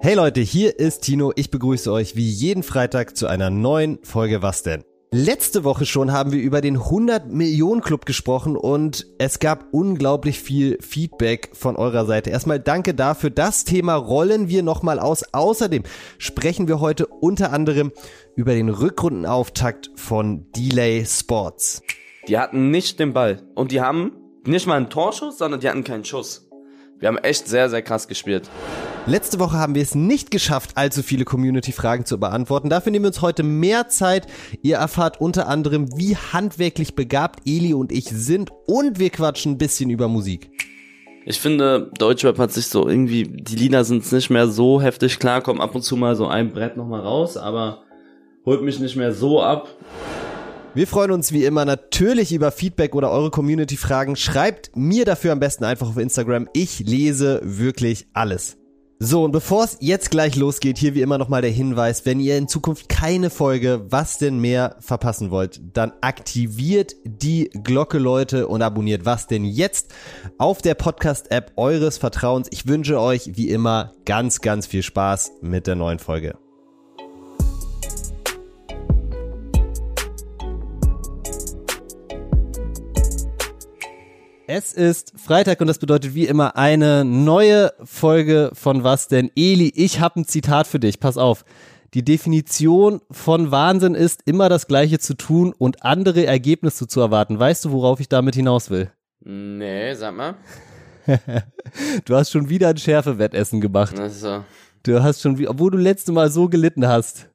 Hey Leute, hier ist Tino. Ich begrüße euch wie jeden Freitag zu einer neuen Folge Was denn? Letzte Woche schon haben wir über den 100 Millionen Club gesprochen und es gab unglaublich viel Feedback von eurer Seite. Erstmal danke dafür. Das Thema rollen wir nochmal aus. Außerdem sprechen wir heute unter anderem über den Rückrundenauftakt von Delay Sports. Die hatten nicht den Ball und die haben nicht mal einen Torschuss, sondern die hatten keinen Schuss. Wir haben echt sehr, sehr krass gespielt. Letzte Woche haben wir es nicht geschafft, allzu viele Community-Fragen zu beantworten. Dafür nehmen wir uns heute mehr Zeit. Ihr erfahrt unter anderem, wie handwerklich begabt Eli und ich sind und wir quatschen ein bisschen über Musik. Ich finde, Deutschrap hat sich so irgendwie, die Lieder sind nicht mehr so heftig. Klar, kommt ab und zu mal so ein Brett nochmal raus, aber holt mich nicht mehr so ab. Wir freuen uns wie immer natürlich über Feedback oder eure Community-Fragen. Schreibt mir dafür am besten einfach auf Instagram. Ich lese wirklich alles. So, und bevor es jetzt gleich losgeht, hier wie immer nochmal der Hinweis, wenn ihr in Zukunft keine Folge Was denn mehr verpassen wollt, dann aktiviert die Glocke, Leute, und abonniert Was denn jetzt auf der Podcast-App eures Vertrauens. Ich wünsche euch wie immer ganz, ganz viel Spaß mit der neuen Folge. Es ist Freitag und das bedeutet wie immer eine neue Folge von Was denn? Eli, ich habe ein Zitat für dich. Pass auf. Die Definition von Wahnsinn ist, immer das Gleiche zu tun und andere Ergebnisse zu erwarten. Weißt du, worauf ich damit hinaus will? Nee, sag mal. du hast schon wieder ein Schärfe-Wettessen gemacht. Also. Du hast schon, obwohl du letzte Mal so gelitten hast,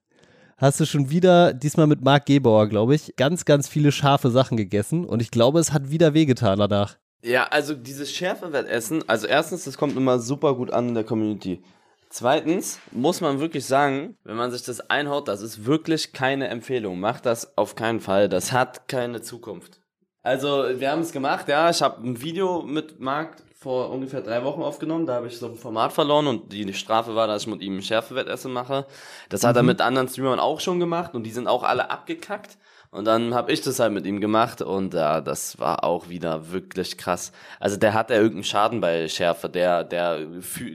hast du schon wieder, diesmal mit Marc Gebauer, glaube ich, ganz, ganz viele scharfe Sachen gegessen und ich glaube, es hat wieder wehgetan danach. Ja, also dieses Schärfewettessen, also erstens, das kommt immer super gut an in der Community. Zweitens muss man wirklich sagen, wenn man sich das einhaut, das ist wirklich keine Empfehlung. Macht das auf keinen Fall. Das hat keine Zukunft. Also, wir haben es gemacht, ja. Ich habe ein Video mit Marc vor ungefähr drei Wochen aufgenommen. Da habe ich so ein Format verloren und die Strafe war, dass ich mit ihm ein Schärfewettessen mache. Das hat er mhm. mit anderen Streamern auch schon gemacht und die sind auch alle abgekackt. Und dann habe ich das halt mit ihm gemacht und ja, das war auch wieder wirklich krass. Also der hat ja irgendeinen Schaden bei Schärfe, der, der,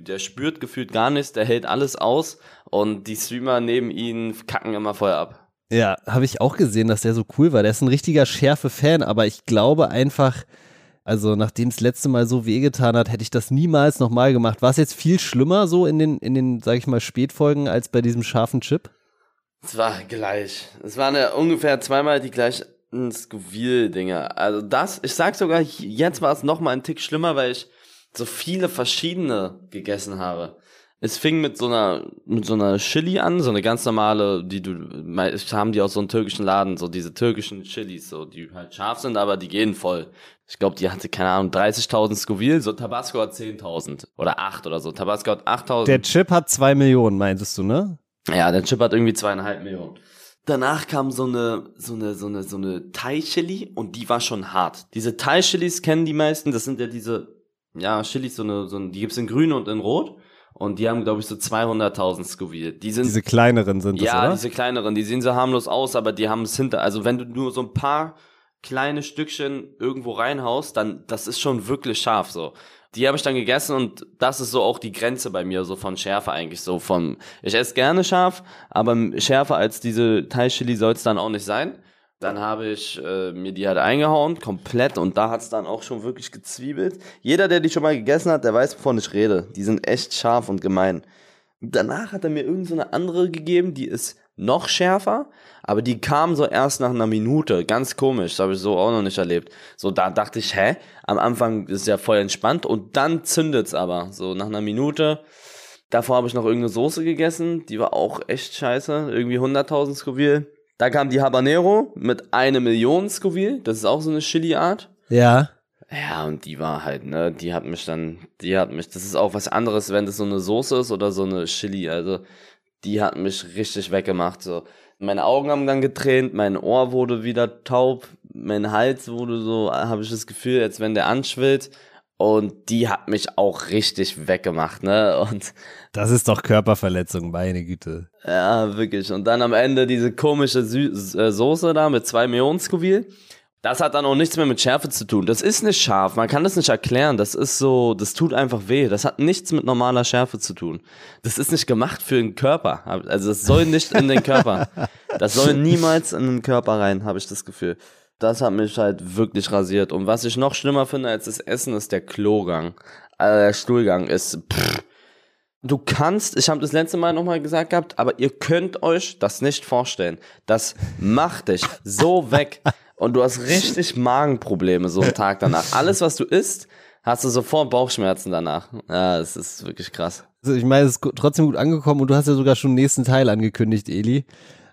der spürt gefühlt gar nichts, der hält alles aus und die Streamer neben ihn kacken immer voll ab. Ja, habe ich auch gesehen, dass der so cool war. Der ist ein richtiger Schärfe-Fan, aber ich glaube einfach, also nachdem es letzte Mal so wehgetan hat, hätte ich das niemals nochmal gemacht. War es jetzt viel schlimmer so in den, in den, sag ich mal, Spätfolgen als bei diesem scharfen Chip? Es war gleich. Es waren ja ungefähr zweimal die gleichen Scoville-Dinger. Also das, ich sag sogar, jetzt war es noch mal ein Tick schlimmer, weil ich so viele verschiedene gegessen habe. Es fing mit so einer mit so einer Chili an, so eine ganz normale, die du haben die aus so einem türkischen Laden, so diese türkischen Chilis, so die halt scharf sind, aber die gehen voll. Ich glaube, die hatte keine Ahnung 30.000 Scoville, so Tabasco hat 10.000 oder 8 oder so. Tabasco hat 8.000. Der Chip hat 2 Millionen, meintest du, ne? Ja, der Chip hat irgendwie zweieinhalb Millionen. Danach kam so eine, so eine, so eine, so eine Thai-Chili und die war schon hart. Diese Thai-Chilis kennen die meisten, das sind ja diese, ja, Chilis, so eine, so eine, die gibt's in grün und in rot. Und die haben, glaube ich, so 200.000 Scoville. Die sind, diese kleineren sind das, Ja, oder? diese kleineren, die sehen so harmlos aus, aber die haben es hinter, also wenn du nur so ein paar kleine Stückchen irgendwo reinhaust, dann, das ist schon wirklich scharf, so. Die habe ich dann gegessen und das ist so auch die Grenze bei mir, so von Schärfe eigentlich, so vom, ich esse gerne scharf, aber schärfer als diese Thai-Chili soll es dann auch nicht sein. Dann habe ich äh, mir die halt eingehauen, komplett, und da hat es dann auch schon wirklich gezwiebelt. Jeder, der die schon mal gegessen hat, der weiß, wovon ich rede. Die sind echt scharf und gemein. Danach hat er mir irgendeine so andere gegeben, die ist noch schärfer, aber die kam so erst nach einer Minute. Ganz komisch, das habe ich so auch noch nicht erlebt. So, da dachte ich, hä? Am Anfang ist ja voll entspannt und dann zündet's aber. So nach einer Minute. Davor habe ich noch irgendeine Soße gegessen, die war auch echt scheiße. Irgendwie 100.000 Scoville. Da kam die Habanero mit eine Million Scoville. Das ist auch so eine Chili-Art. Ja. Ja, und die war halt, ne, die hat mich dann, die hat mich, das ist auch was anderes, wenn das so eine Soße ist oder so eine Chili. Also, die hat mich richtig weggemacht. So. Meine Augen haben dann getränt, mein Ohr wurde wieder taub, mein Hals wurde so, habe ich das Gefühl, als wenn der anschwillt. Und die hat mich auch richtig weggemacht, ne? Und das ist doch Körperverletzung, meine Güte. Ja, wirklich. Und dann am Ende diese komische Sü äh, Soße da mit zwei Millionen Scoville. Das hat dann auch nichts mehr mit Schärfe zu tun. Das ist nicht scharf. Man kann das nicht erklären. Das ist so, das tut einfach weh. Das hat nichts mit normaler Schärfe zu tun. Das ist nicht gemacht für den Körper. Also das soll nicht in den Körper. Das soll niemals in den Körper rein, habe ich das Gefühl. Das hat mich halt wirklich rasiert. Und was ich noch schlimmer finde als das Essen, ist der Klogang. Also der Stuhlgang ist. Pff. Du kannst, ich habe das letzte Mal nochmal gesagt gehabt, aber ihr könnt euch das nicht vorstellen. Das macht dich so weg und du hast richtig Magenprobleme so einen Tag danach. Alles, was du isst, hast du sofort Bauchschmerzen danach. Ja, es ist wirklich krass. Also ich meine, es ist trotzdem gut angekommen und du hast ja sogar schon den nächsten Teil angekündigt, Eli.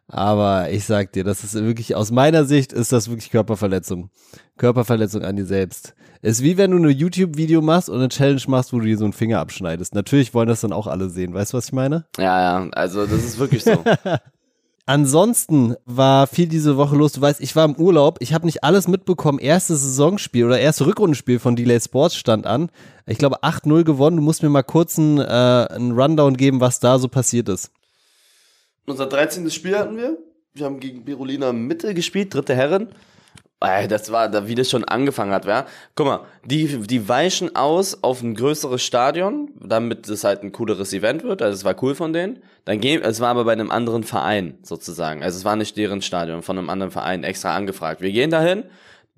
Aber ich sag dir, das ist wirklich, aus meiner Sicht ist das wirklich Körperverletzung. Körperverletzung an dir selbst. Ist wie wenn du ein YouTube-Video machst und eine Challenge machst, wo du dir so einen Finger abschneidest. Natürlich wollen das dann auch alle sehen. Weißt du, was ich meine? Ja, ja, also das ist wirklich so. Ansonsten war viel diese Woche los. Du weißt, ich war im Urlaub. Ich habe nicht alles mitbekommen. Erstes Saisonspiel oder erste Rückrundenspiel von Delay Sports stand an. Ich glaube 8-0 gewonnen. Du musst mir mal kurz einen, äh, einen Rundown geben, was da so passiert ist. Unser 13. Spiel hatten wir. Wir haben gegen Berolina Mitte gespielt, dritte Herren. Das war, wie das schon angefangen hat, ja. Guck mal, die, die weichen aus auf ein größeres Stadion, damit es halt ein cooleres Event wird. Also es war cool von denen. Dann gehen, es war aber bei einem anderen Verein sozusagen. Also es war nicht deren Stadion, von einem anderen Verein extra angefragt. Wir gehen dahin,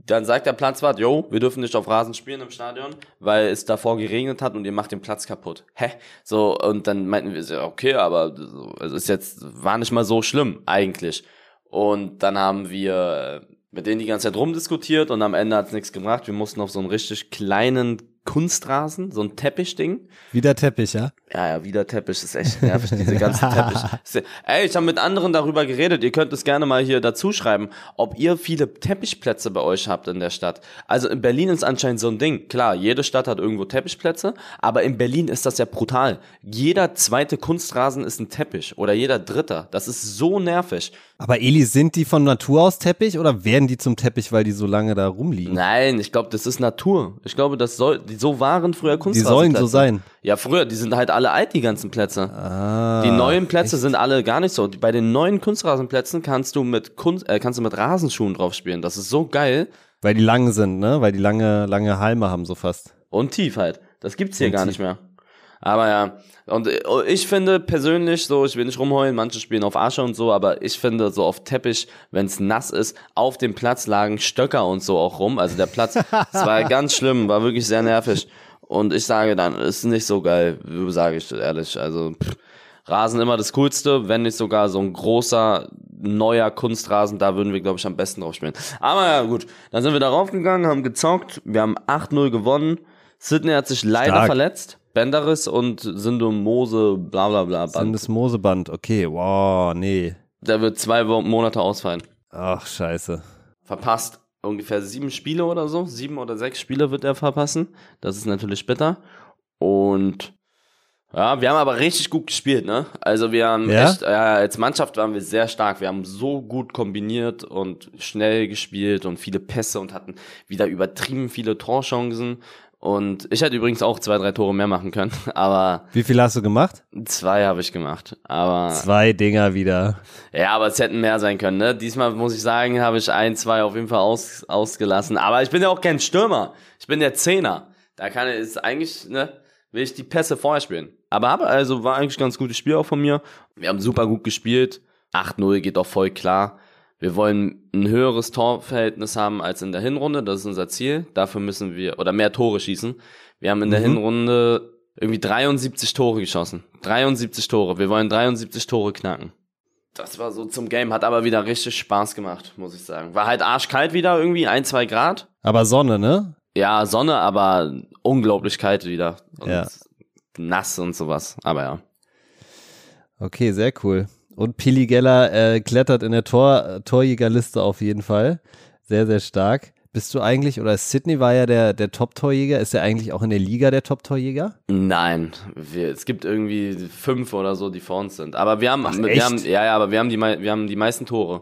dann sagt der Platzwart, yo, wir dürfen nicht auf Rasen spielen im Stadion, weil es davor geregnet hat und ihr macht den Platz kaputt. Hä? So, und dann meinten wir, okay, aber es ist jetzt, war nicht mal so schlimm, eigentlich. Und dann haben wir mit denen die ganze Zeit rumdiskutiert und am Ende hat's nichts gebracht. Wir mussten auf so einen richtig kleinen Kunstrasen, so ein Teppichding. Wieder Teppich, ja? Ja, ja, wieder Teppich, ist echt nervig, diese ganzen Teppich. Ey, ich habe mit anderen darüber geredet, ihr könnt es gerne mal hier dazu schreiben, ob ihr viele Teppichplätze bei euch habt in der Stadt. Also in Berlin ist anscheinend so ein Ding. Klar, jede Stadt hat irgendwo Teppichplätze, aber in Berlin ist das ja brutal. Jeder zweite Kunstrasen ist ein Teppich oder jeder dritte. Das ist so nervig. Aber Eli, sind die von Natur aus Teppich oder werden die zum Teppich, weil die so lange da rumliegen? Nein, ich glaube, das ist Natur. Ich glaube, das soll, die so waren früher Kunstrasen. Die sollen so sein. Ja, früher, die sind halt alle alt, die ganzen Plätze. Ah, die neuen Plätze echt? sind alle gar nicht so. Bei den neuen Kunstrasenplätzen kannst du mit Kunst, äh, kannst du mit Rasenschuhen drauf spielen. Das ist so geil. Weil die lang sind, ne? Weil die lange, lange Halme haben so fast. Und tief halt. Das gibt's hier Und gar tief. nicht mehr. Aber ja, und ich finde persönlich so, ich will nicht rumheulen, manche spielen auf Asche und so, aber ich finde so auf Teppich, wenn es nass ist, auf dem Platz lagen Stöcker und so auch rum. Also der Platz, es war ganz schlimm, war wirklich sehr nervig. Und ich sage dann, ist nicht so geil, sage ich ehrlich. Also pff, Rasen immer das Coolste, wenn nicht sogar so ein großer neuer Kunstrasen, da würden wir, glaube ich, am besten drauf spielen. Aber ja, gut, dann sind wir darauf gegangen, haben gezockt, wir haben 8-0 gewonnen. Sydney hat sich leider Stark. verletzt. Benderis und Syndemose, bla bla bla. Syndesmoseband, okay, wow, nee. Der wird zwei Monate ausfallen. Ach, scheiße. Verpasst ungefähr sieben Spiele oder so. Sieben oder sechs Spiele wird er verpassen. Das ist natürlich bitter. Und ja, wir haben aber richtig gut gespielt, ne? Also wir haben ja? echt, ja, als Mannschaft waren wir sehr stark. Wir haben so gut kombiniert und schnell gespielt und viele Pässe und hatten wieder übertrieben viele Torchancen. Und ich hätte übrigens auch zwei, drei Tore mehr machen können, aber. Wie viel hast du gemacht? Zwei habe ich gemacht, aber. Zwei Dinger wieder. Ja, aber es hätten mehr sein können, ne? Diesmal muss ich sagen, habe ich ein, zwei auf jeden Fall aus, ausgelassen. Aber ich bin ja auch kein Stürmer. Ich bin der Zehner. Da kann ist eigentlich, ne? Will ich die Pässe vorher spielen. Aber habe, also war eigentlich ganz gutes Spiel auch von mir. Wir haben super gut gespielt. 8-0 geht auch voll klar. Wir wollen ein höheres Torverhältnis haben als in der Hinrunde, das ist unser Ziel. Dafür müssen wir, oder mehr Tore schießen. Wir haben in der mhm. Hinrunde irgendwie 73 Tore geschossen. 73 Tore. Wir wollen 73 Tore knacken. Das war so zum Game, hat aber wieder richtig Spaß gemacht, muss ich sagen. War halt arschkalt wieder irgendwie, ein, zwei Grad. Aber Sonne, ne? Ja, Sonne, aber unglaublich kalt wieder. Und ja. nass und sowas, aber ja. Okay, sehr cool. Und Pili Geller äh, klettert in der Tor, Torjägerliste auf jeden Fall. Sehr, sehr stark. Bist du eigentlich, oder Sydney war ja der, der Top-Torjäger, ist er eigentlich auch in der Liga der Top-Torjäger? Nein, wir, es gibt irgendwie fünf oder so, die vor uns sind. Aber wir haben, Ach, wir haben ja, ja, aber wir haben die, wir haben die meisten Tore.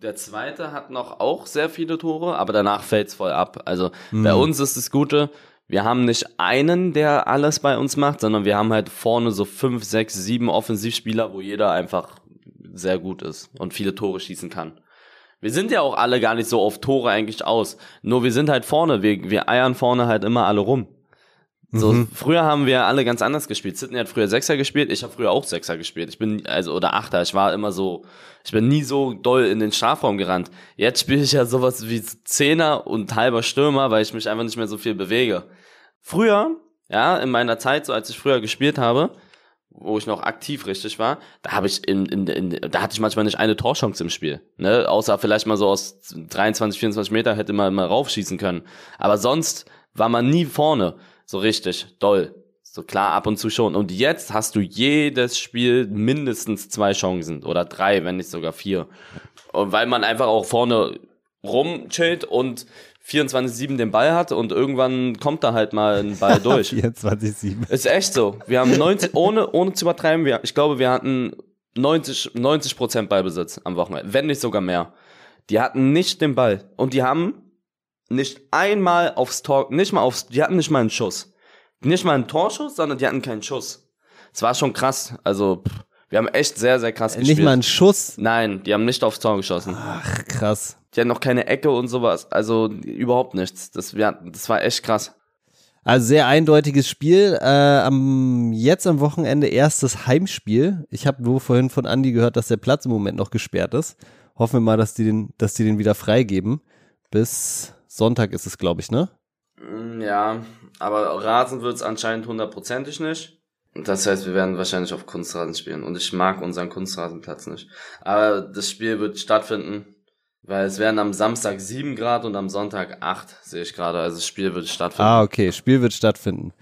Der zweite hat noch auch sehr viele Tore, aber danach fällt's voll ab. Also hm. bei uns ist das Gute, wir haben nicht einen, der alles bei uns macht, sondern wir haben halt vorne so fünf, sechs, sieben Offensivspieler, wo jeder einfach sehr gut ist und viele Tore schießen kann. Wir sind ja auch alle gar nicht so auf Tore eigentlich aus. Nur wir sind halt vorne. Wir, wir eiern vorne halt immer alle rum. So, Mhm. früher haben wir alle ganz anders gespielt. Sydney hat früher Sechser gespielt, ich habe früher auch Sechser gespielt. Ich bin, also, oder Achter, ich war immer so, ich bin nie so doll in den Strafraum gerannt. Jetzt spiele ich ja sowas wie Zehner und halber Stürmer, weil ich mich einfach nicht mehr so viel bewege. Früher, ja, in meiner Zeit, so als ich früher gespielt habe, wo ich noch aktiv richtig war, da habe ich in, in, in, da hatte ich manchmal nicht eine Torchance im Spiel, ne, außer vielleicht mal so aus 23, 24 Meter hätte man mal raufschießen können. Aber sonst war man nie vorne, so richtig doll. So klar, ab und zu schon. Und jetzt hast du jedes Spiel mindestens zwei Chancen oder drei, wenn nicht sogar vier. Und weil man einfach auch vorne rumchillt und 24-7 den Ball hat und irgendwann kommt da halt mal ein Ball durch. 24-7. Ist echt so. Wir haben 90, ohne, ohne zu übertreiben, wir, ich glaube, wir hatten 90, 90 Prozent Ballbesitz am Wochenende, wenn nicht sogar mehr. Die hatten nicht den Ball und die haben nicht einmal aufs Tor, nicht mal aufs, die hatten nicht mal einen Schuss. Nicht mal einen Torschuss, sondern die hatten keinen Schuss. Es war schon krass. Also, pff, wir haben echt sehr, sehr krass gespielt. Nicht mal ein Schuss. Nein, die haben nicht aufs Tor geschossen. Ach, krass. Die hatten noch keine Ecke und sowas. Also, überhaupt nichts. Das, wir, hatten- das war echt krass. Also sehr eindeutiges Spiel. Äh, am, jetzt am Wochenende erstes Heimspiel. Ich habe nur vorhin von Andy gehört, dass der Platz im Moment noch gesperrt ist. Hoffen wir mal, dass die den, dass die den wieder freigeben. Bis Sonntag ist es, glaube ich, ne? Mm, Ja, aber Rasen wird's anscheinend hundertprozentig nicht. Das heißt, wir werden wahrscheinlich auf Kunstrasen spielen. Und ich mag unseren Kunstrasenplatz nicht. Aber das Spiel wird stattfinden, weil es werden am Samstag 7 Grad und am Sonntag 8, sehe ich gerade. Also das Spiel wird stattfinden. Ah, okay. Spiel wird stattfinden.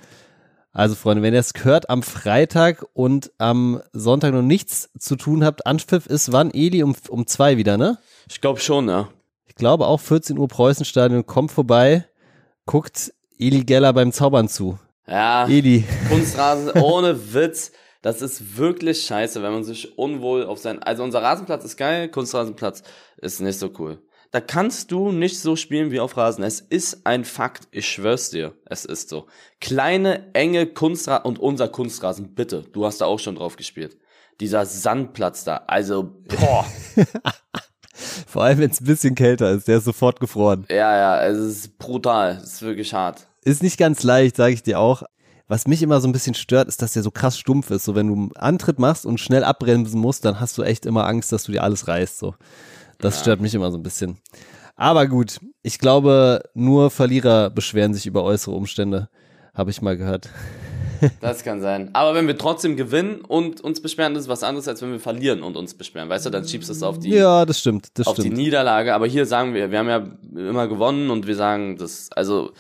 Also, Freunde, wenn ihr es hört am Freitag und am Sonntag noch nichts zu tun habt, Anpfiff ist wann? Eli um, um zwei wieder, ne? Ich glaube schon, ja. Ich glaube auch 14 Uhr Preußenstadion. Kommt vorbei, guckt Eli Geller beim Zaubern zu. Ja, Eli. Kunstrasen ohne Witz. Das ist wirklich scheiße, wenn man sich unwohl auf sein. Also unser Rasenplatz ist geil, Kunstrasenplatz ist nicht so cool. Da kannst du nicht so spielen wie auf Rasen. Es ist ein Fakt, ich schwör's dir, es ist so. Kleine, enge Kunstrasen und unser Kunstrasen, bitte. Du hast da auch schon drauf gespielt. Dieser Sandplatz da, also boah. Vor allem, wenn es ein bisschen kälter ist, der ist sofort gefroren. ja, ja, es ist brutal, es ist wirklich hart. Ist nicht ganz leicht, sage ich dir auch. Was mich immer so ein bisschen stört, ist, dass der so krass stumpf ist. So, wenn du einen Antritt machst und schnell abbremsen musst, dann hast du echt immer Angst, dass du dir alles reißt. So, das Ja. stört mich immer so ein bisschen. Aber gut, ich glaube, nur Verlierer beschweren sich über äußere Umstände, habe ich mal gehört. Das kann sein. Aber wenn wir trotzdem gewinnen und uns beschweren, das ist was anderes, als wenn wir verlieren und uns beschweren. Weißt du, dann schiebst du es auf die, Ja, das stimmt, das auf die stimmt. Niederlage. Aber hier sagen wir, wir haben ja immer gewonnen und wir sagen, das, also,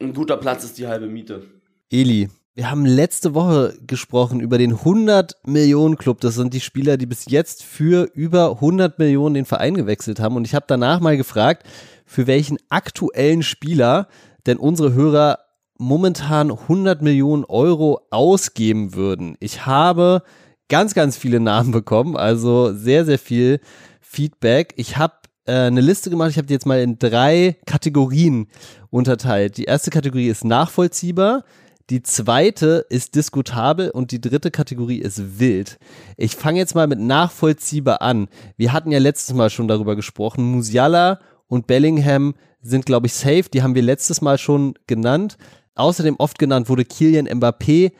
ein guter Platz ist die halbe Miete. Eli, wir haben letzte Woche gesprochen über den 100 Millionen Club. Das sind die Spieler, die bis jetzt für über 100 Millionen den Verein gewechselt haben. Und ich habe danach mal gefragt, für welchen aktuellen Spieler denn unsere Hörer momentan 100 Millionen Euro ausgeben würden. Ich habe ganz, ganz viele Namen bekommen, also sehr, sehr viel Feedback. Ich habe äh, eine Liste gemacht, ich habe die jetzt mal in drei Kategorien unterteilt. Die erste Kategorie ist nachvollziehbar, die zweite ist diskutabel und die dritte Kategorie ist wild. Ich fange jetzt mal mit nachvollziehbar an. Wir hatten ja letztes Mal schon darüber gesprochen. Musiala und Bellingham sind, glaube ich, safe. Die haben wir letztes Mal schon genannt. Außerdem oft genannt wurde Kilian Mbappé,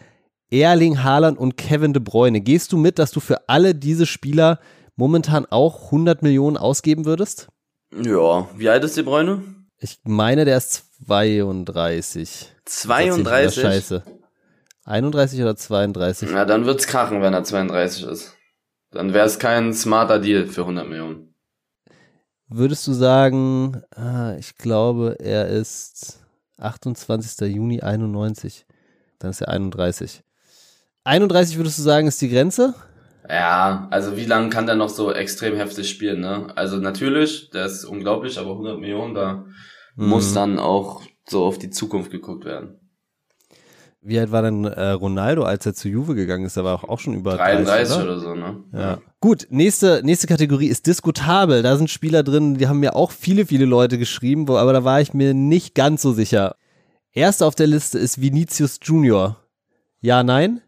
Erling Haaland und Kevin De Bruyne. Gehst du mit, dass du für alle diese Spieler momentan auch 100 Millionen ausgeben würdest? Ja, wie alt ist die Bräune? Ich meine, der ist 32. Erzähl ich wieder 32? Scheiße. 31 oder 32? Ja, dann wird's krachen, wenn er 32 ist. Dann wäre es kein smarter Deal für 100 Millionen. Würdest du sagen, ah, ich glaube, er ist 28. Juni 91. Dann ist er 31. 31 würdest du sagen, ist die Grenze? Ja, also wie lange kann der noch so extrem heftig spielen, ne? Also natürlich, der ist unglaublich, aber 100 Millionen, da muss dann auch so auf die Zukunft geguckt werden. Wie alt war denn äh, Ronaldo, als er zu Juve gegangen ist? Er war auch, auch schon über 33 30, oder so, ne? Ja. Gut, nächste, nächste Kategorie ist diskutabel. Da sind Spieler drin, die haben mir auch viele, viele Leute geschrieben, wo, aber da war ich mir nicht ganz so sicher. Erster auf der Liste ist Vinicius Junior. Ja, nein?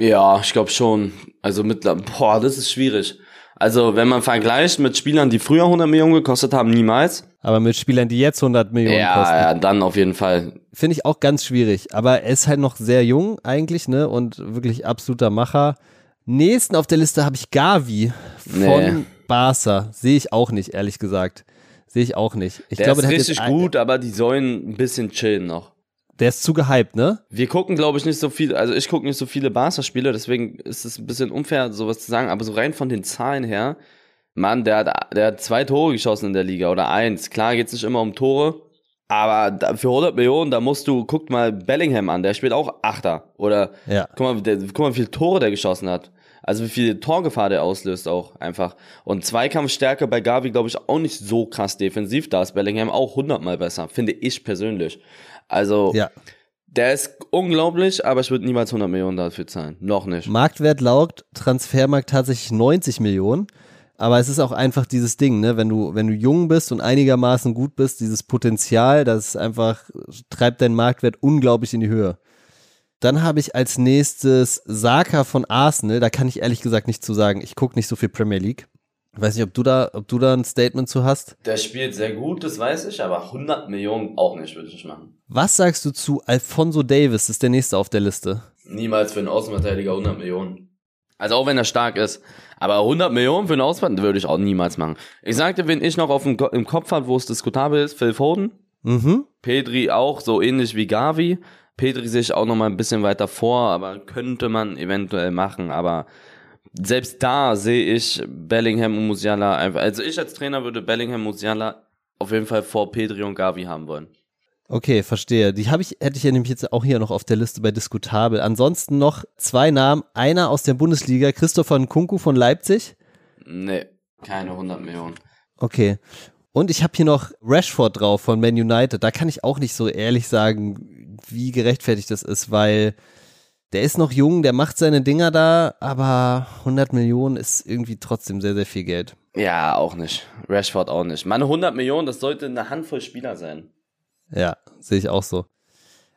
Ja, ich glaube schon. Also mittlerweile, boah, das ist schwierig. Also, wenn man vergleicht mit Spielern, die früher 100 Millionen gekostet haben, niemals. Aber mit Spielern, die jetzt 100 Millionen ja, kosten. Ja, dann auf jeden Fall. Finde ich auch ganz schwierig. Aber er ist halt noch sehr jung eigentlich, ne? Und wirklich absoluter Macher. Nächsten auf der Liste habe ich Gavi von nee. Barca. Sehe ich auch nicht, ehrlich gesagt. Sehe ich auch nicht. Ich der glaube, ist der richtig gut, aber die sollen ein bisschen chillen noch. Der ist zu gehypt, ne? Wir gucken, glaube ich, nicht so viel, also ich gucke nicht so viele Barca-Spiele, deswegen ist es ein bisschen unfair, sowas zu sagen, aber so rein von den Zahlen her, Mann, der hat, der hat zwei Tore geschossen in der Liga oder eins. Klar geht's nicht immer um Tore, aber für 100 Millionen, da musst du, guck mal Bellingham an, der spielt auch Achter. Oder, ja. guck, mal, der, guck mal, wie viele Tore der geschossen hat. Also wie viel Torgefahr der auslöst auch einfach. Und Zweikampfstärke bei Gavi, glaube ich, auch nicht so krass defensiv. Da ist Bellingham auch hundertmal besser, finde ich persönlich. Also, ja. der ist unglaublich, aber ich würde niemals 100 Millionen dafür zahlen. Noch nicht. Marktwert laut Transfermarkt tatsächlich 90 Millionen. Aber es ist auch einfach dieses Ding, ne? Wenn du, wenn du jung bist und einigermaßen gut bist, dieses Potenzial, das einfach treibt deinen Marktwert unglaublich in die Höhe. Dann habe ich als nächstes Saka von Arsenal. Da kann ich ehrlich gesagt nicht zu sagen. Ich gucke nicht so viel Premier League. Ich weiß nicht, ob du da, ob du da ein Statement zu hast. Der spielt sehr gut, das weiß ich, aber 100 Millionen auch nicht, würde ich nicht machen. Was sagst du zu Alfonso Davis? Das ist der nächste auf der Liste. Niemals für einen Außenverteidiger 100 Millionen. Also auch wenn er stark ist. Aber 100 Millionen für einen Auswärtigen würde ich auch niemals machen. Ich sagte, wenn ich noch auf dem, im Kopf habe, wo es diskutabel ist, Phil Foden. Mhm. Pedri auch, so ähnlich wie Gavi. Pedri sehe ich auch noch mal ein bisschen weiter vor, aber könnte man eventuell machen, aber selbst da sehe ich Bellingham und Musiala einfach. Also ich als Trainer würde Bellingham und Musiala auf jeden Fall vor Pedri und Gavi haben wollen. Okay, verstehe. Die habe ich, hätte ich ja nämlich jetzt auch hier noch auf der Liste bei Diskutabel. Ansonsten noch zwei Namen. Einer aus der Bundesliga, Christopher Nkunku von Leipzig. Nee, keine 100 Millionen. Okay. Und ich habe hier noch Rashford drauf von Man United. Da kann ich auch nicht so ehrlich sagen, wie gerechtfertigt das ist, weil der ist noch jung, der macht seine Dinger da, aber 100 Millionen ist irgendwie trotzdem sehr, sehr viel Geld. Ja, auch nicht. Rashford auch nicht. Meine 100 Millionen, das sollte eine Handvoll Spieler sein. Ja, sehe ich auch so.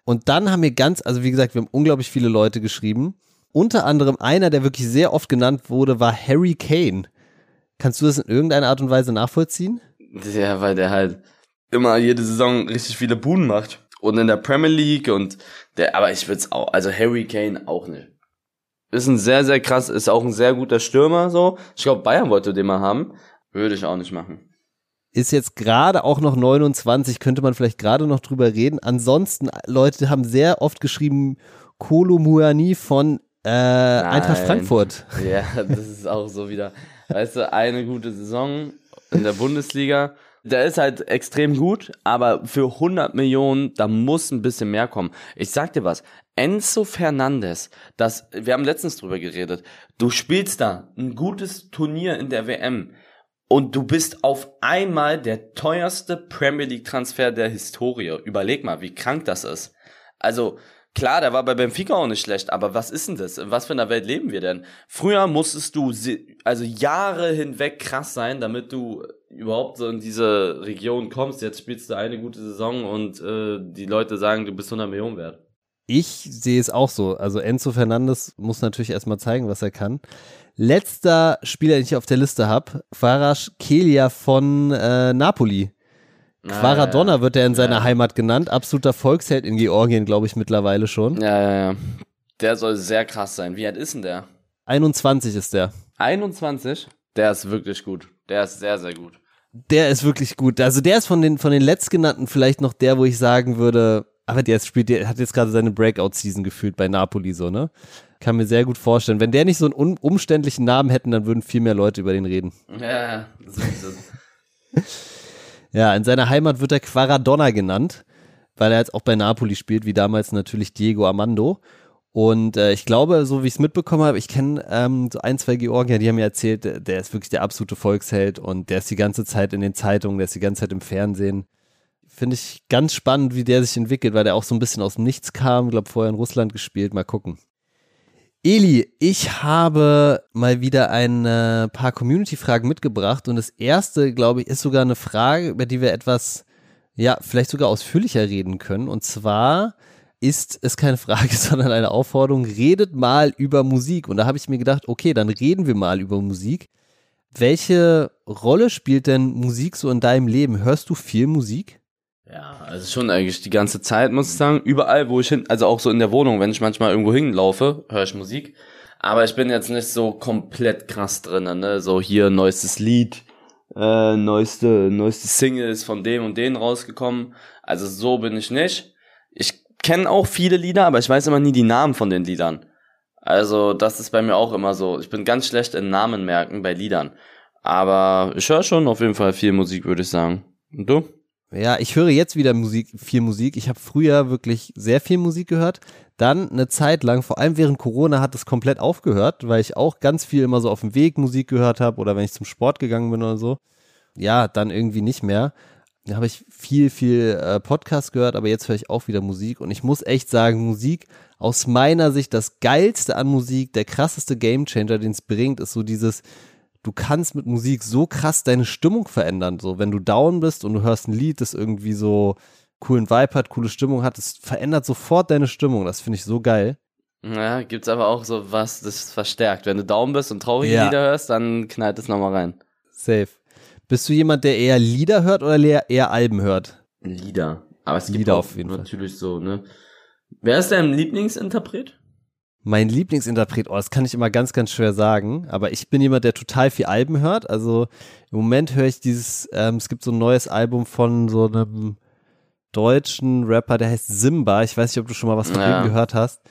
Und dann haben wir ganz, also wie gesagt, wir haben unglaublich viele Leute geschrieben. Unter anderem einer, der wirklich sehr oft genannt wurde, war Harry Kane. Kannst du das in irgendeiner Art und Weise nachvollziehen? Ja, weil der halt immer jede Saison richtig viele Buden macht. Und in der Premier League und der, aber ich würde es auch, also Harry Kane auch nicht. Ist ein sehr, sehr krass, ist auch ein sehr guter Stürmer, so. Ich glaube, Bayern wollte den mal haben. Würde ich auch nicht machen ist jetzt gerade auch noch 29, könnte man vielleicht gerade noch drüber reden. Ansonsten, Leute haben sehr oft geschrieben, Kolo Muani von äh, Eintracht Frankfurt. Ja, das ist auch so wieder, weißt du, eine gute Saison in der Bundesliga. Der ist halt extrem gut, aber für 100 Millionen, da muss ein bisschen mehr kommen. Ich sag dir was, Enzo Fernandes, das, wir haben letztens drüber geredet, du spielst da ein gutes Turnier in der WM und du bist auf einmal der teuerste Premier League Transfer der Historie. Überleg mal, wie krank das ist. Also, klar, der war bei Benfica auch nicht schlecht, aber was ist denn das? In was für einer Welt leben wir denn? Früher musstest du also Jahre hinweg krass sein, damit du überhaupt so in diese Region kommst. Jetzt spielst du eine gute Saison und äh, die Leute sagen, du bist 100 Millionen wert. Ich sehe es auch so. Also Enzo Fernandes muss natürlich erstmal zeigen, was er kann. Letzter Spieler, den ich auf der Liste habe, Farash Kelia von äh, Napoli. Quaradonna wird er in seiner ja. Heimat genannt. Absoluter Volksheld in Georgien, glaube ich, mittlerweile schon. Ja, ja, ja. Der soll sehr krass sein. Wie alt ist denn der? 21 ist der. 21? Der ist wirklich gut. Der ist sehr, sehr gut. Der ist wirklich gut. Also der ist von den, von den letztgenannten vielleicht noch der, wo ich sagen würde, aber der spielt, der hat jetzt gerade seine Breakout-Season gefühlt bei Napoli so, ne? Kann mir sehr gut vorstellen. Wenn der nicht so einen umständlichen Namen hätten, dann würden viel mehr Leute über den reden. Ja, so ist es. ja, in seiner Heimat wird er Quaradonna genannt, weil er jetzt auch bei Napoli spielt, wie damals natürlich Diego Armando. Und äh, ich glaube, so wie ich es mitbekommen habe, ich kenne ähm, so ein, zwei Georgier, die haben mir erzählt, der, ist wirklich der absolute Volksheld und der ist die ganze Zeit in den Zeitungen, der ist die ganze Zeit im Fernsehen. Finde ich ganz spannend, wie der sich entwickelt, weil der auch so ein bisschen aus dem Nichts kam. Glaube, vorher in Russland gespielt. Mal gucken. Eli, ich habe mal wieder ein paar Community-Fragen mitgebracht und das erste, glaube ich, ist sogar eine Frage, über die wir etwas, ja, vielleicht sogar ausführlicher reden können. Und zwar ist es keine Frage, sondern eine Aufforderung, redet mal über Musik. Und da habe ich mir gedacht, okay, dann reden wir mal über Musik. Welche Rolle spielt denn Musik so in deinem Leben? Hörst du viel Musik? Ja, also schon eigentlich die ganze Zeit, muss ich sagen. Überall, wo ich hin, also auch so in der Wohnung, wenn ich manchmal irgendwo hinlaufe, höre ich Musik. Aber ich bin jetzt nicht so komplett krass drin, ne? So hier neuestes Lied, äh, neueste, neueste Single ist von dem und denen rausgekommen. Also so bin ich nicht. Ich kenne auch viele Lieder, aber ich weiß immer nie die Namen von den Liedern. Also das ist bei mir auch immer so. Ich bin ganz schlecht in Namen merken bei Liedern. Aber ich höre schon auf jeden Fall viel Musik, würde ich sagen. Und du? Ja, ich höre jetzt wieder Musik, viel Musik. Ich habe früher wirklich sehr viel Musik gehört. Dann eine Zeit lang, vor allem während Corona, hat es komplett aufgehört, weil ich auch ganz viel immer so auf dem Weg Musik gehört habe oder wenn ich zum Sport gegangen bin oder so. Ja, dann irgendwie nicht mehr. Da habe ich viel, viel äh, Podcast gehört, aber jetzt höre ich auch wieder Musik. Und ich muss echt sagen, Musik aus meiner Sicht das Geilste an Musik, der krasseste Gamechanger, den es bringt, ist so dieses, du kannst mit Musik so krass deine Stimmung verändern. So, wenn du down bist und du hörst ein Lied, das irgendwie so coolen Vibe hat, coole Stimmung hat, das verändert sofort deine Stimmung. Das finde ich so geil. Ja, gibt's aber auch so was, das verstärkt. Wenn du down bist und traurige ja. Lieder hörst, dann knallt es nochmal rein. Safe. Bist du jemand, der eher Lieder hört oder eher Alben hört? Lieder. Aber es gibt Lieder auf jeden natürlich Fall. so, ne? Wer ist dein Lieblingsinterpret? Mein Lieblingsinterpret, oh, das kann ich immer ganz, ganz schwer sagen, aber ich bin jemand, der total viel Alben hört. Also im Moment höre ich dieses, ähm, es gibt so ein neues Album von so einem deutschen Rapper, der heißt Simba. Ich weiß nicht, ob du schon mal was von ja. dem gehört hast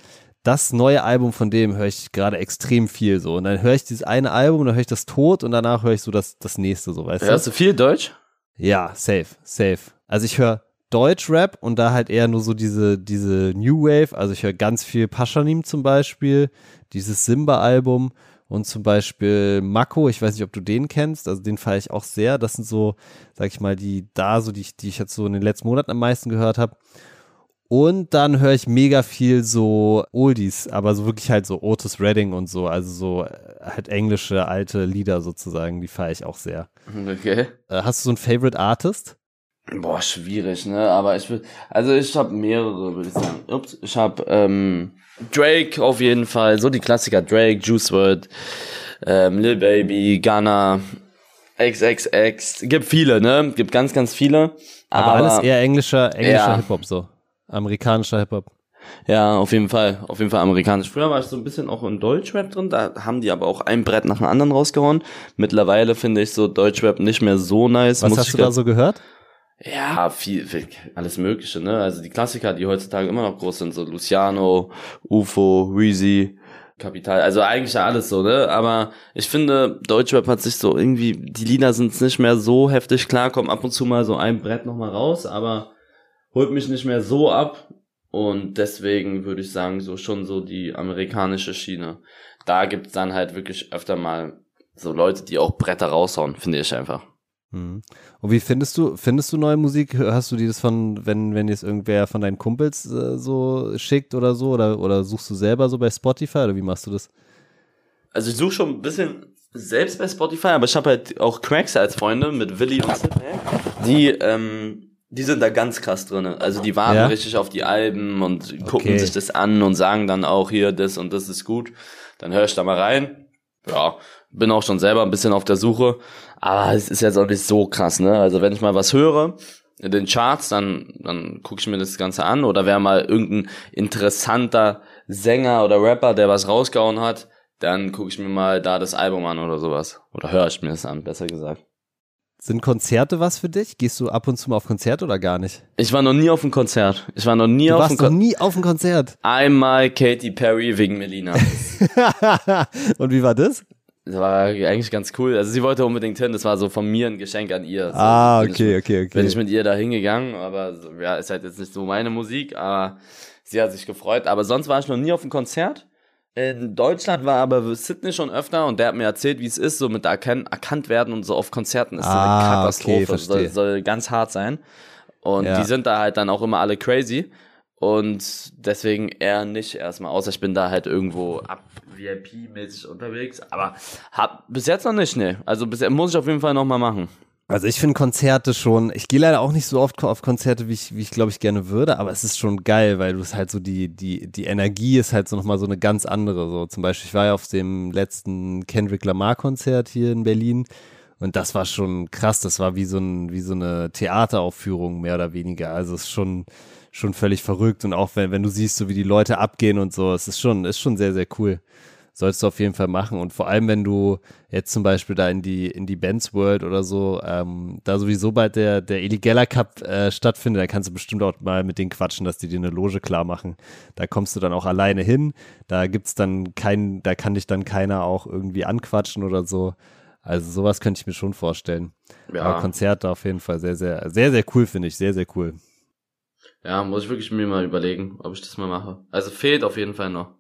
das neue Album von dem höre ich gerade extrem viel so. Und dann höre ich dieses eine Album und dann höre ich das tot und danach höre ich so das, das nächste, so weißt Hörst du. Hörst du viel Deutsch? Ja, safe, safe. Also ich höre Deutsch-Rap und da halt eher nur so diese, diese New Wave. Also ich höre ganz viel Paschanim zum Beispiel, dieses Simba-Album und zum Beispiel Mako, ich weiß nicht, ob du den kennst, also den feiere ich auch sehr. Das sind so, sag ich mal, die da, so die, die ich jetzt so in den letzten Monaten am meisten gehört habe. Und dann höre ich mega viel so Oldies, aber so wirklich halt so Otis Redding und so, also so äh, halt englische alte Lieder sozusagen, die feiere ich auch sehr. Okay. Äh, hast du so einen Favorite Artist? Boah, schwierig, ne? Aber ich will, also ich habe mehrere, würde ich sagen. Ups, ich habe ähm, Drake auf jeden Fall, so die Klassiker Drake, Juice WRLD, ähm, Lil Baby, Ghana, XXX, gibt viele, ne? Gibt ganz, ganz viele. Aber, aber alles eher englischer, englischer ja. Hip-Hop so. Amerikanischer Hip-Hop. Ja, auf jeden Fall. Auf jeden Fall amerikanisch. Früher war ich so ein bisschen auch in Deutschrap drin. Da haben die aber auch ein Brett nach dem anderen rausgehauen. Mittlerweile finde ich so Deutschrap nicht mehr so nice. Was hast du da so gehört? Ja, viel, viel, alles Mögliche, ne? Also die Klassiker, die heutzutage immer noch groß sind, so Luciano, UFO, Weezy, Kapital, also eigentlich alles so, ne? Aber ich finde, Deutschrap hat sich so irgendwie, die Lieder sind nicht mehr so heftig klar, kommt ab und zu mal so ein Brett nochmal raus, aber holt mich nicht mehr so ab. Und deswegen würde ich sagen, so schon so die amerikanische Schiene. Da gibt's dann halt wirklich öfter mal so Leute, die auch Bretter raushauen, finde ich einfach. Mhm. Und wie findest du, findest du neue Musik? Hast du die das von, wenn, wenn jetzt irgendwer von deinen Kumpels äh, so schickt oder so? Oder, oder suchst du selber so bei Spotify oder wie machst du das? Also ich suche schon ein bisschen selbst bei Spotify, aber ich habe halt auch Cracks als Freunde mit Willi und Sidney, die ähm, die sind da ganz krass drin. Also die warten ja? richtig auf die Alben und gucken okay. sich das an und sagen dann auch hier, das und das ist gut. Dann höre ich da mal rein. Ja, bin auch schon selber ein bisschen auf der Suche. Aber es ist jetzt auch nicht so krass, ne? Also wenn ich mal was höre in den Charts, dann, dann gucke ich mir das Ganze an. Oder wer mal irgendein interessanter Sänger oder Rapper, der was rausgehauen hat, dann gucke ich mir mal da das Album an oder sowas. Oder höre ich mir das an, besser gesagt. Sind Konzerte was für dich? Gehst du ab und zu mal auf Konzert oder gar nicht? Ich war noch nie auf einem Konzert. Ich war noch nie du auf einem Konzert. noch nie auf einem Konzert. Einmal Katy Perry wegen Melina. und wie war das? Das war eigentlich ganz cool. Also sie wollte unbedingt hin. Das war so von mir ein Geschenk an ihr. So, ah, okay, ich, okay, okay. Bin ich mit ihr da hingegangen, aber ja, ist halt jetzt nicht so meine Musik, aber sie hat sich gefreut. Aber sonst war ich noch nie auf einem Konzert. In Deutschland war aber Sydney schon öfter und der hat mir erzählt, wie es ist, so mit erken erkannt werden und so auf Konzerten ist ah, eine Katastrophe. Okay, soll, soll ganz hart sein. Und ja. die sind da halt dann auch immer alle crazy. Und deswegen eher nicht erstmal, außer ich bin da halt irgendwo ab VIP-mäßig unterwegs. Aber hab bis jetzt noch nicht, ne. Also bisher muss ich auf jeden Fall nochmal machen. Also ich finde Konzerte schon, ich gehe leider auch nicht so oft auf Konzerte, wie ich, wie ich glaube ich gerne würde, aber es ist schon geil, weil du es halt so die, die, die Energie ist halt so nochmal so eine ganz andere. So zum Beispiel, ich war ja auf dem letzten Kendrick Lamar Konzert hier in Berlin und das war schon krass, das war wie so ein, wie so eine Theateraufführung mehr oder weniger. Also es ist schon, schon völlig verrückt und auch wenn, wenn du siehst, so wie die Leute abgehen und so, es ist schon, ist schon sehr, sehr cool sollst du auf jeden Fall machen. Und vor allem, wenn du jetzt zum Beispiel da in die, in die Bands World oder so, ähm, da sowieso bald der, der Illegella Cup äh, stattfindet, dann kannst du bestimmt auch mal mit denen quatschen, dass die dir eine Loge klar machen. Da kommst du dann auch alleine hin. Da gibt's dann keinen, da kann dich dann keiner auch irgendwie anquatschen oder so. Also sowas könnte ich mir schon vorstellen. Ja. Aber Konzerte auf jeden Fall sehr, sehr, sehr, sehr cool, finde ich. Sehr, sehr cool. Ja, muss ich wirklich mir mal überlegen, ob ich das mal mache. Also fehlt auf jeden Fall noch.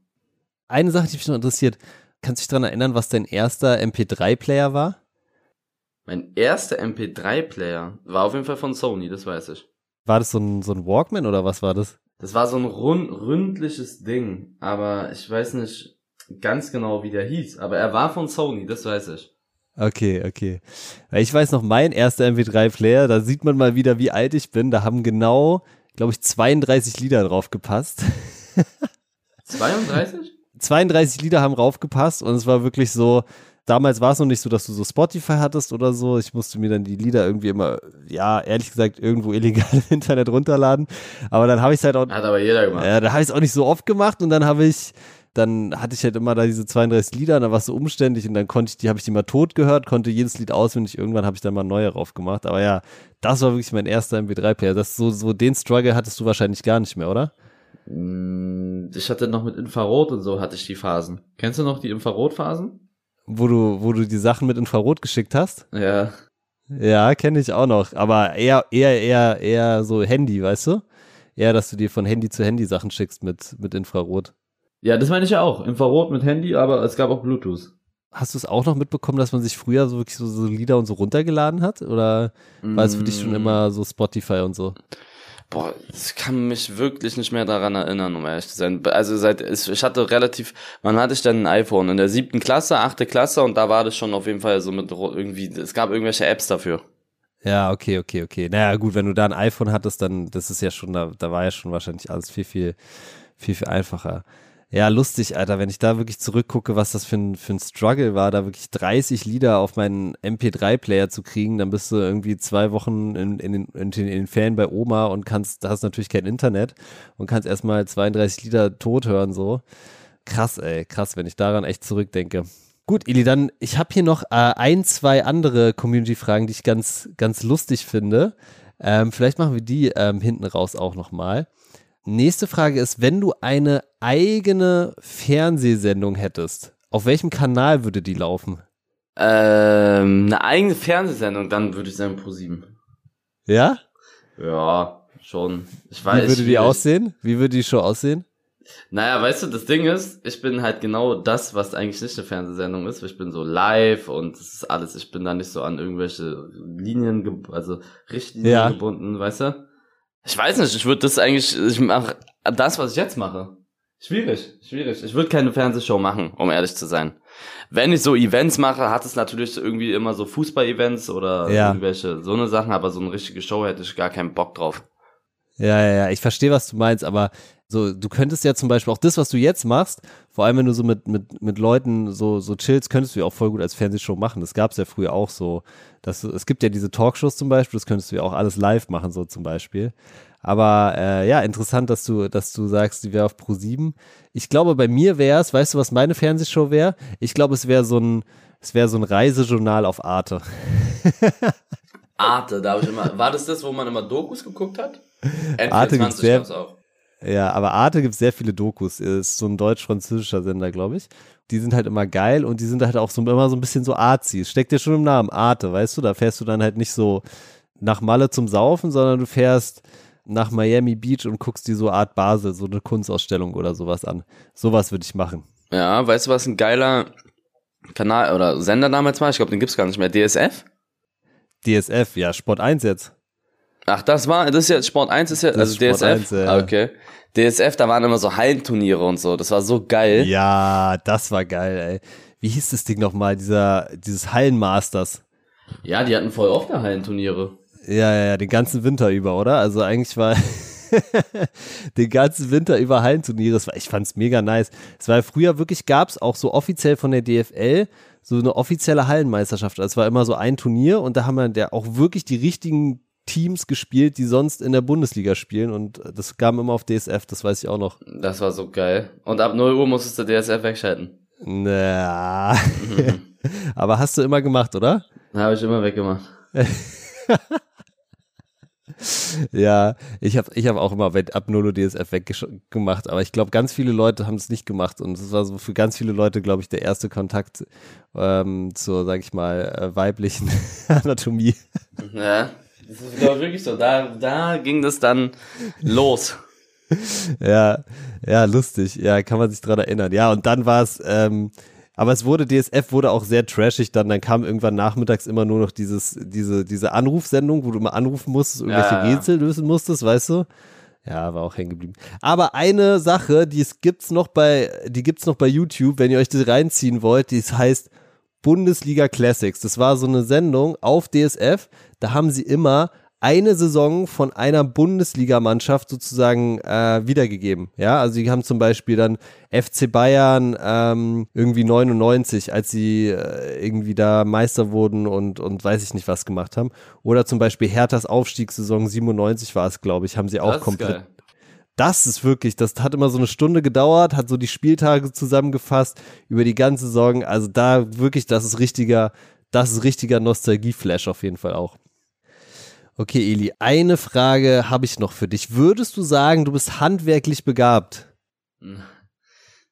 Eine Sache, die mich noch interessiert, kannst du dich daran erinnern, was dein erster MP3-Player war? Mein erster MP3-Player war auf jeden Fall von Sony, das weiß ich. War das so ein, so ein Walkman oder was war das? Das war so ein rund, ründliches Ding, aber ich weiß nicht ganz genau, wie der hieß. Aber er war von Sony, das weiß ich. Okay, okay. Ich weiß noch, mein erster MP3-Player, da sieht man mal wieder, wie alt ich bin. Da haben genau, glaube ich, 32 Lieder drauf gepasst. 32? 32 Lieder haben raufgepasst und es war wirklich so, damals war es noch nicht so, dass du so Spotify hattest oder so. Ich musste mir dann die Lieder irgendwie immer, ja, ehrlich gesagt, irgendwo illegal im Internet runterladen. Aber dann habe ich es halt auch. Hat aber jeder gemacht. Ja, da habe ich es auch nicht so oft gemacht und dann habe ich, dann hatte ich halt immer da diese 32 Lieder, und dann war es so umständlich und dann konnte ich, die habe ich immer tot gehört, konnte jedes Lied auswendig, irgendwann habe ich dann mal neue drauf gemacht. Aber ja, das war wirklich mein erster MP3-Player. Das so, so den Struggle hattest du wahrscheinlich gar nicht mehr, oder? Mm, ich hatte noch mit Infrarot und so hatte ich die Phasen. Kennst du noch die Infrarotphasen? Wo du, wo du die Sachen mit Infrarot geschickt hast? Ja. Ja, kenne ich auch noch. Aber eher, eher, eher, eher so Handy, weißt du? Eher, dass du dir von Handy zu Handy Sachen schickst mit, mit Infrarot. Ja, das meine ich ja auch. Infrarot mit Handy, aber es gab auch Bluetooth. Hast du es auch noch mitbekommen, dass man sich früher so wirklich so, so Lieder und so runtergeladen hat? Oder war es für dich schon mm. immer so Spotify und so? Boah, ich kann mich wirklich nicht mehr daran erinnern, um ehrlich zu sein. Also seit ich hatte relativ, wann hatte ich denn ein iPhone? In der siebten Klasse, achte Klasse und da war das schon auf jeden Fall so mit irgendwie, es gab irgendwelche Apps dafür. Ja, okay, okay, okay. Naja, gut, wenn du da ein iPhone hattest, dann, das ist ja schon, da, da war ja schon wahrscheinlich alles viel, viel, viel, viel einfacher. Ja, lustig, Alter, wenn ich da wirklich zurückgucke, was das für ein, für ein Struggle war, da wirklich 30 Lieder auf meinen MP3-Player zu kriegen, dann bist du irgendwie zwei Wochen in, in, den, in, den Ferien bei Oma und kannst, da hast natürlich kein Internet und kannst erstmal 32 Lieder tot hören, so. Krass, ey, krass, wenn ich daran echt zurückdenke. Gut, Eli, dann, ich habe hier noch äh, ein, zwei andere Community-Fragen, die ich ganz, ganz lustig finde. Ähm, vielleicht machen wir die ähm, hinten raus auch nochmal. Nächste Frage ist, wenn du eine eigene Fernsehsendung hättest, auf welchem Kanal würde die laufen? Ähm, eine eigene Fernsehsendung, dann würde ich sagen Pro7. Ja? Ja, schon. Ich weiß, Wie würde die aussehen? Wie würde die Show aussehen? Naja, weißt du, das Ding ist, ich bin halt genau das, was eigentlich nicht eine Fernsehsendung ist. Ich bin so live und das ist alles. Ich bin da nicht so an irgendwelche Linien, also Richtlinien ja. gebunden, weißt du? Ich weiß nicht, ich würde das eigentlich, ich mache das, was ich jetzt mache. Schwierig, schwierig. Ich würde keine Fernsehshow machen, um ehrlich zu sein. Wenn ich so Events mache, hat es natürlich irgendwie immer so Fußball-Events oder ja. irgendwelche so eine Sachen, aber so eine richtige Show hätte ich gar keinen Bock drauf. Ja, ja, ja, ich verstehe, was du meinst, aber so, du könntest ja zum Beispiel auch das, was du jetzt machst, vor allem wenn du so mit, mit, mit Leuten so, so chillst, könntest du ja auch voll gut als Fernsehshow machen. Das gab es ja früher auch so. Dass, es gibt ja diese Talkshows zum Beispiel, das könntest du ja auch alles live machen, so zum Beispiel. Aber äh, ja, interessant, dass du, dass du sagst, die wäre auf Pro 7. Ich glaube, bei mir wäre es, weißt du, was meine Fernsehshow wäre? Ich glaube, es wäre so ein, es wäre so ein Reisejournal auf Arte. Arte, da habe ich immer. War das das, wo man immer Dokus geguckt hat? N24 Arte gibt's sehr, auch. Ja, aber Arte gibt sehr viele Dokus. Ist so ein deutsch-französischer Sender, glaube ich. Die sind halt immer geil und die sind halt auch so immer so ein bisschen so. Es steckt dir schon im Namen, Arte, weißt du? Da fährst du dann halt nicht so nach Malle zum Saufen, sondern du fährst nach Miami Beach und guckst dir so Art Basel, so eine Kunstausstellung oder sowas an. Sowas würde ich machen. Ja, weißt du, was ein geiler Kanal oder Sender damals war? Ich glaube, den gibt's gar nicht mehr. DSF? DSF, ja, Sport 1 jetzt. Ach, das war, das ist ja, Sport 1 ist ja, das also ist DSF. 1, ja. Ah, okay. DSF, da waren immer so Hallenturniere und so. Das war so geil. Ja, das war geil, ey. Wie hieß das Ding nochmal? Dieser, dieses Hallenmasters. Ja, die hatten voll oft Hallenturniere. Ja, ja, ja, den ganzen Winter über, oder? Also eigentlich war den ganzen Winter über Hallenturniere. Das war, ich fand's mega nice. Es war früher wirklich, gab's auch so offiziell von der DFL so eine offizielle Hallenmeisterschaft. Es war immer so ein Turnier und da haben wir ja auch wirklich die richtigen Teams gespielt, die sonst in der Bundesliga spielen und das kam immer auf DSF, das weiß ich auch noch. Das war so geil. Und ab 0 Uhr musstest du DSF wegschalten. Na. Aber hast du immer gemacht, oder? Habe ich immer weggemacht. ja, ich habe ich hab auch immer ab Nolo DSF weggemacht, aber ich glaube, ganz viele Leute haben es nicht gemacht und es war so für ganz viele Leute, glaube ich, der erste Kontakt ähm, zur, sag ich mal, äh, weiblichen Anatomie. Ja, das ist, glaube ich, wirklich so. Da, da ging das dann los. ja, ja, lustig. Ja, kann man sich dran erinnern. Ja, und dann war es, ähm, aber es wurde, DSF wurde auch sehr trashig dann. Dann kam irgendwann nachmittags immer nur noch dieses, diese, diese Anrufsendung, wo du immer anrufen musstest, irgendwelche ja. Rätsel lösen musstest, weißt du? Ja, war auch hängen geblieben. Aber eine Sache, die es gibt's noch bei, die gibt's noch bei YouTube, wenn ihr euch das reinziehen wollt, die heißt Bundesliga Classics. Das war so eine Sendung auf DSF. Da haben sie immer eine Saison von einer Bundesligamannschaft sozusagen äh, wiedergegeben. Ja, also die haben zum Beispiel dann FC Bayern ähm, irgendwie 99, als sie äh, irgendwie da Meister wurden und, und weiß ich nicht was gemacht haben. Oder zum Beispiel Herthas Aufstiegssaison 97 war es, glaube ich, haben sie auch komplett. Das ist wirklich, das hat immer so eine Stunde gedauert, hat so die Spieltage zusammengefasst über die ganze Saison. Also da wirklich, das ist richtiger, das ist richtiger Nostalgie-Flash auf jeden Fall auch. Okay, Eli, eine Frage habe ich noch für dich. Würdest du sagen, du bist handwerklich begabt?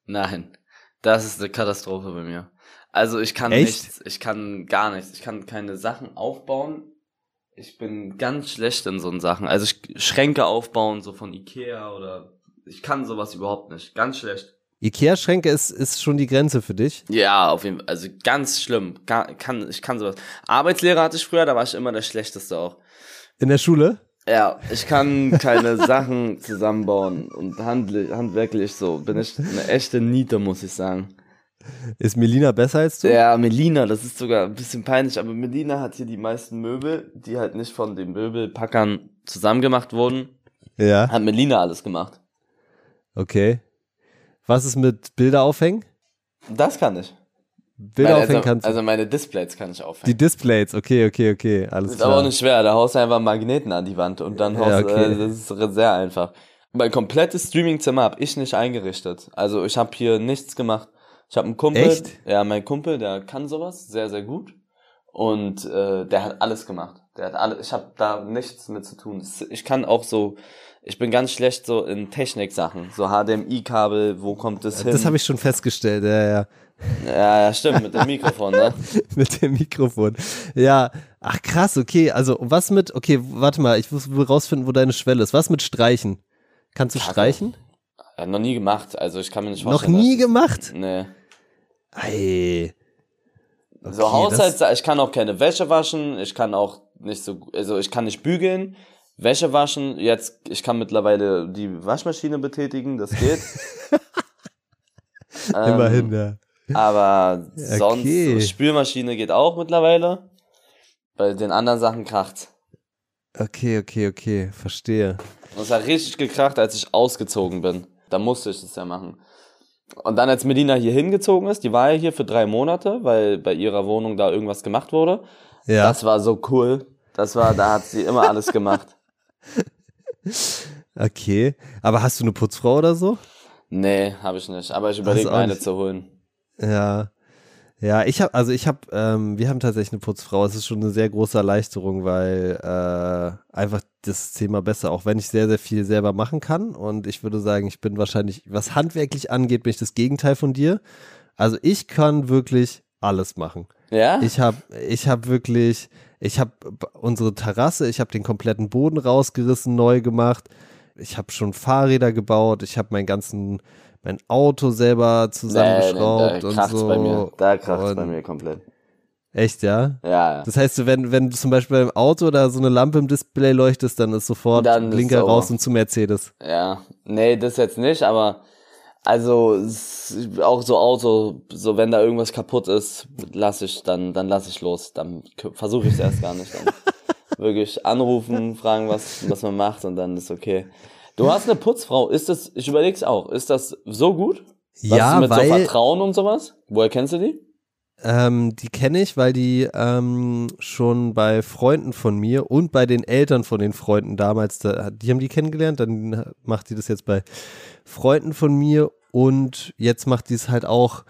Nein, das ist eine Katastrophe bei mir. Also ich kann Echt? nichts, ich kann gar nichts, ich kann keine Sachen aufbauen. Ich bin ganz schlecht in so Sachen. Also ich Schränke aufbauen, so von Ikea oder ich kann sowas überhaupt nicht. Ganz schlecht. Ikea-Schränke ist, ist schon die Grenze für dich? Ja, auf jeden Fall. Also ganz schlimm. Kann, ich kann sowas. Arbeitslehrer hatte ich früher, da war ich immer der Schlechteste auch. In der Schule? Ja, ich kann keine Sachen zusammenbauen und handlich, handwerklich so. Bin ich eine echte Niete, muss ich sagen. Ist Melina besser als du? Ja, Melina, das ist sogar ein bisschen peinlich, aber Melina hat hier die meisten Möbel, die halt nicht von den Möbelpackern zusammengemacht wurden. Ja. Hat Melina alles gemacht. Okay. Was ist mit Bilder aufhängen? Das kann ich. Bilder meine, aufhängen also, kannst du. Also meine Displays kann ich aufhängen. Die Displays, okay, okay, okay, alles ist klar. Ist aber auch nicht schwer, da haust du einfach Magneten an die Wand und dann haust ja, okay. äh, das ist sehr einfach. Mein komplettes Streamingzimmer habe ich nicht eingerichtet. Also ich habe hier nichts gemacht. Ich habe einen Kumpel, Echt? ja, mein Kumpel, der kann sowas sehr, sehr gut. Und äh, der hat alles gemacht. Der hat alles, ich habe da nichts mit zu tun. Ich kann auch so, ich bin ganz schlecht so in Technik-Sachen. So HDMI-Kabel, wo kommt das hin? Das habe ich schon festgestellt, ja, ja. Ja, ja, stimmt, mit dem Mikrofon, ne? mit dem Mikrofon. Ja, ach krass, okay. Also, was mit, okay, warte mal, ich muss rausfinden, wo deine Schwelle ist. Was mit Streichen? Kannst du Kacke. streichen? Ja, noch nie gemacht, also ich kann mir nicht vorstellen. Noch nie gemacht? Nee. Ey. Okay, so Haushalts, ich kann auch keine Wäsche waschen, ich kann auch nicht so, also ich kann nicht bügeln, Wäsche waschen, jetzt, ich kann mittlerweile die Waschmaschine betätigen, das geht. Immerhin, ähm, ja. Aber sonst, okay. Spülmaschine geht auch mittlerweile. Bei den anderen Sachen kracht. Okay, okay, okay, verstehe. Es hat richtig gekracht, als ich ausgezogen bin. Da musste ich das ja machen. Und dann, als Medina hier hingezogen ist, die war ja hier für drei Monate, weil bei ihrer Wohnung da irgendwas gemacht wurde. Ja. Das war so cool. Das war, da hat sie immer alles gemacht. Okay. Aber hast du eine Putzfrau oder so? Nee, habe ich nicht. Aber ich überlege, eine zu holen. Ja. Ja, ich habe, also ich habe, ähm, wir haben tatsächlich eine Putzfrau. Es ist schon eine sehr große Erleichterung, weil äh, einfach das Thema besser, auch wenn ich sehr, sehr viel selber machen kann. Und ich würde sagen, ich bin wahrscheinlich, was handwerklich angeht, bin ich das Gegenteil von dir. Also ich kann wirklich alles machen. Ja. Ich habe, ich habe wirklich, ich habe unsere Terrasse, ich habe den kompletten Boden rausgerissen, neu gemacht. Ich habe schon Fahrräder gebaut. Ich habe meinen ganzen mein Auto selber zusammengeschraubt nee, nee, da und so. Bei mir. Da kracht bei mir komplett. Echt, ja? Ja, ja. Das heißt, wenn, wenn du zum Beispiel beim Auto da so eine Lampe im Display leuchtest, dann ist sofort dann Blinker ist raus und zu Mercedes. Ja. Nee, das jetzt nicht, aber Also auch so Auto, so wenn da irgendwas kaputt ist, lass ich dann dann lass ich los, dann versuche ich es erst gar nicht dann wirklich anrufen, fragen, was was man macht und dann ist okay. Du hast eine Putzfrau, ist das ich überleg's auch, ist das so gut? Was ja, mit weil so Vertrauen und sowas? Woher kennst du die? Ähm, die kenne ich, weil die ähm, schon bei Freunden von mir und bei den Eltern von den Freunden damals, da, die haben die kennengelernt, dann macht die das jetzt bei Freunden von mir und jetzt macht die es halt auch,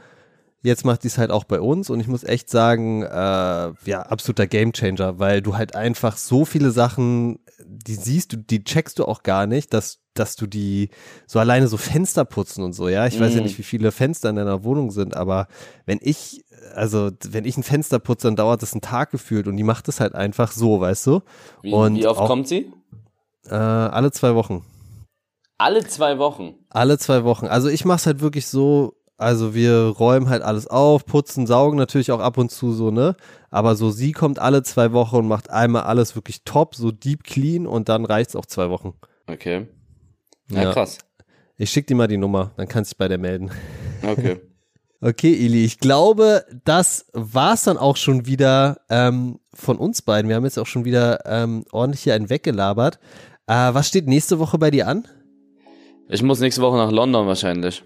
jetzt macht die es halt auch bei uns und ich muss echt sagen, äh, ja, absoluter Gamechanger, weil du halt einfach so viele Sachen, die siehst du, die checkst du auch gar nicht, dass dass du die so alleine so Fenster putzen und so, ja. Ich weiß ja Mm. nicht, wie viele Fenster in deiner Wohnung sind, aber wenn ich, also wenn ich ein Fenster putze, dann dauert das einen Tag gefühlt und die macht es halt einfach so, weißt du? Wie, Und wie oft auch- kommt sie? Äh, alle zwei Wochen. Alle zwei Wochen. Alle zwei Wochen. Also ich mach's halt wirklich so, also wir räumen halt alles auf, putzen, saugen natürlich auch ab und zu so, ne? Aber so sie kommt alle zwei Wochen und macht einmal alles wirklich top, so deep clean und dann reicht's auch zwei Wochen. Okay. Ja, Ja. krass. Ich schick dir mal die Nummer, dann kannst du dich bei der melden. Okay. Okay, Ili, ich glaube, das war's dann auch schon wieder ähm, von uns beiden. Wir haben jetzt auch schon wieder ähm, ordentlich hier einen weggelabert. Äh, was steht nächste Woche bei dir an? Ich muss nächste Woche nach London wahrscheinlich.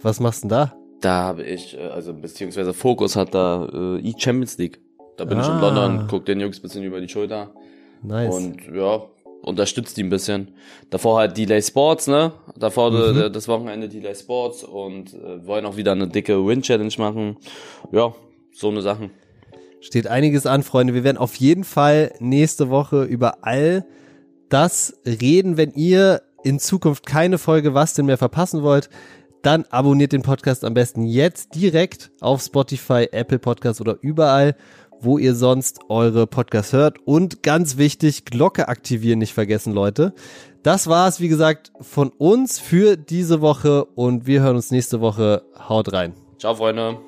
Was machst du denn da? Da habe ich, äh, also beziehungsweise Focus hat da äh, E-Champions League. Da bin ich Ah. in London, guck den Jungs bisschen über die Schulter Nice. und ja, unterstützt die ein bisschen. Davor halt Delay Sports, ne? Davor Mhm. das Wochenende Delay Sports und äh, wollen auch wieder eine dicke Win-Challenge machen. Ja, so eine Sachen. Steht einiges an, Freunde. Wir werden auf jeden Fall nächste Woche über all das reden. Wenn ihr in Zukunft keine Folge Was denn mehr verpassen wollt, dann abonniert den Podcast am besten jetzt direkt auf Spotify, Apple Podcasts oder überall, wo ihr sonst eure Podcasts hört. Und ganz wichtig, Glocke aktivieren nicht vergessen, Leute. Das war's, wie gesagt, von uns für diese Woche und wir hören uns nächste Woche. Haut rein. Ciao, Freunde.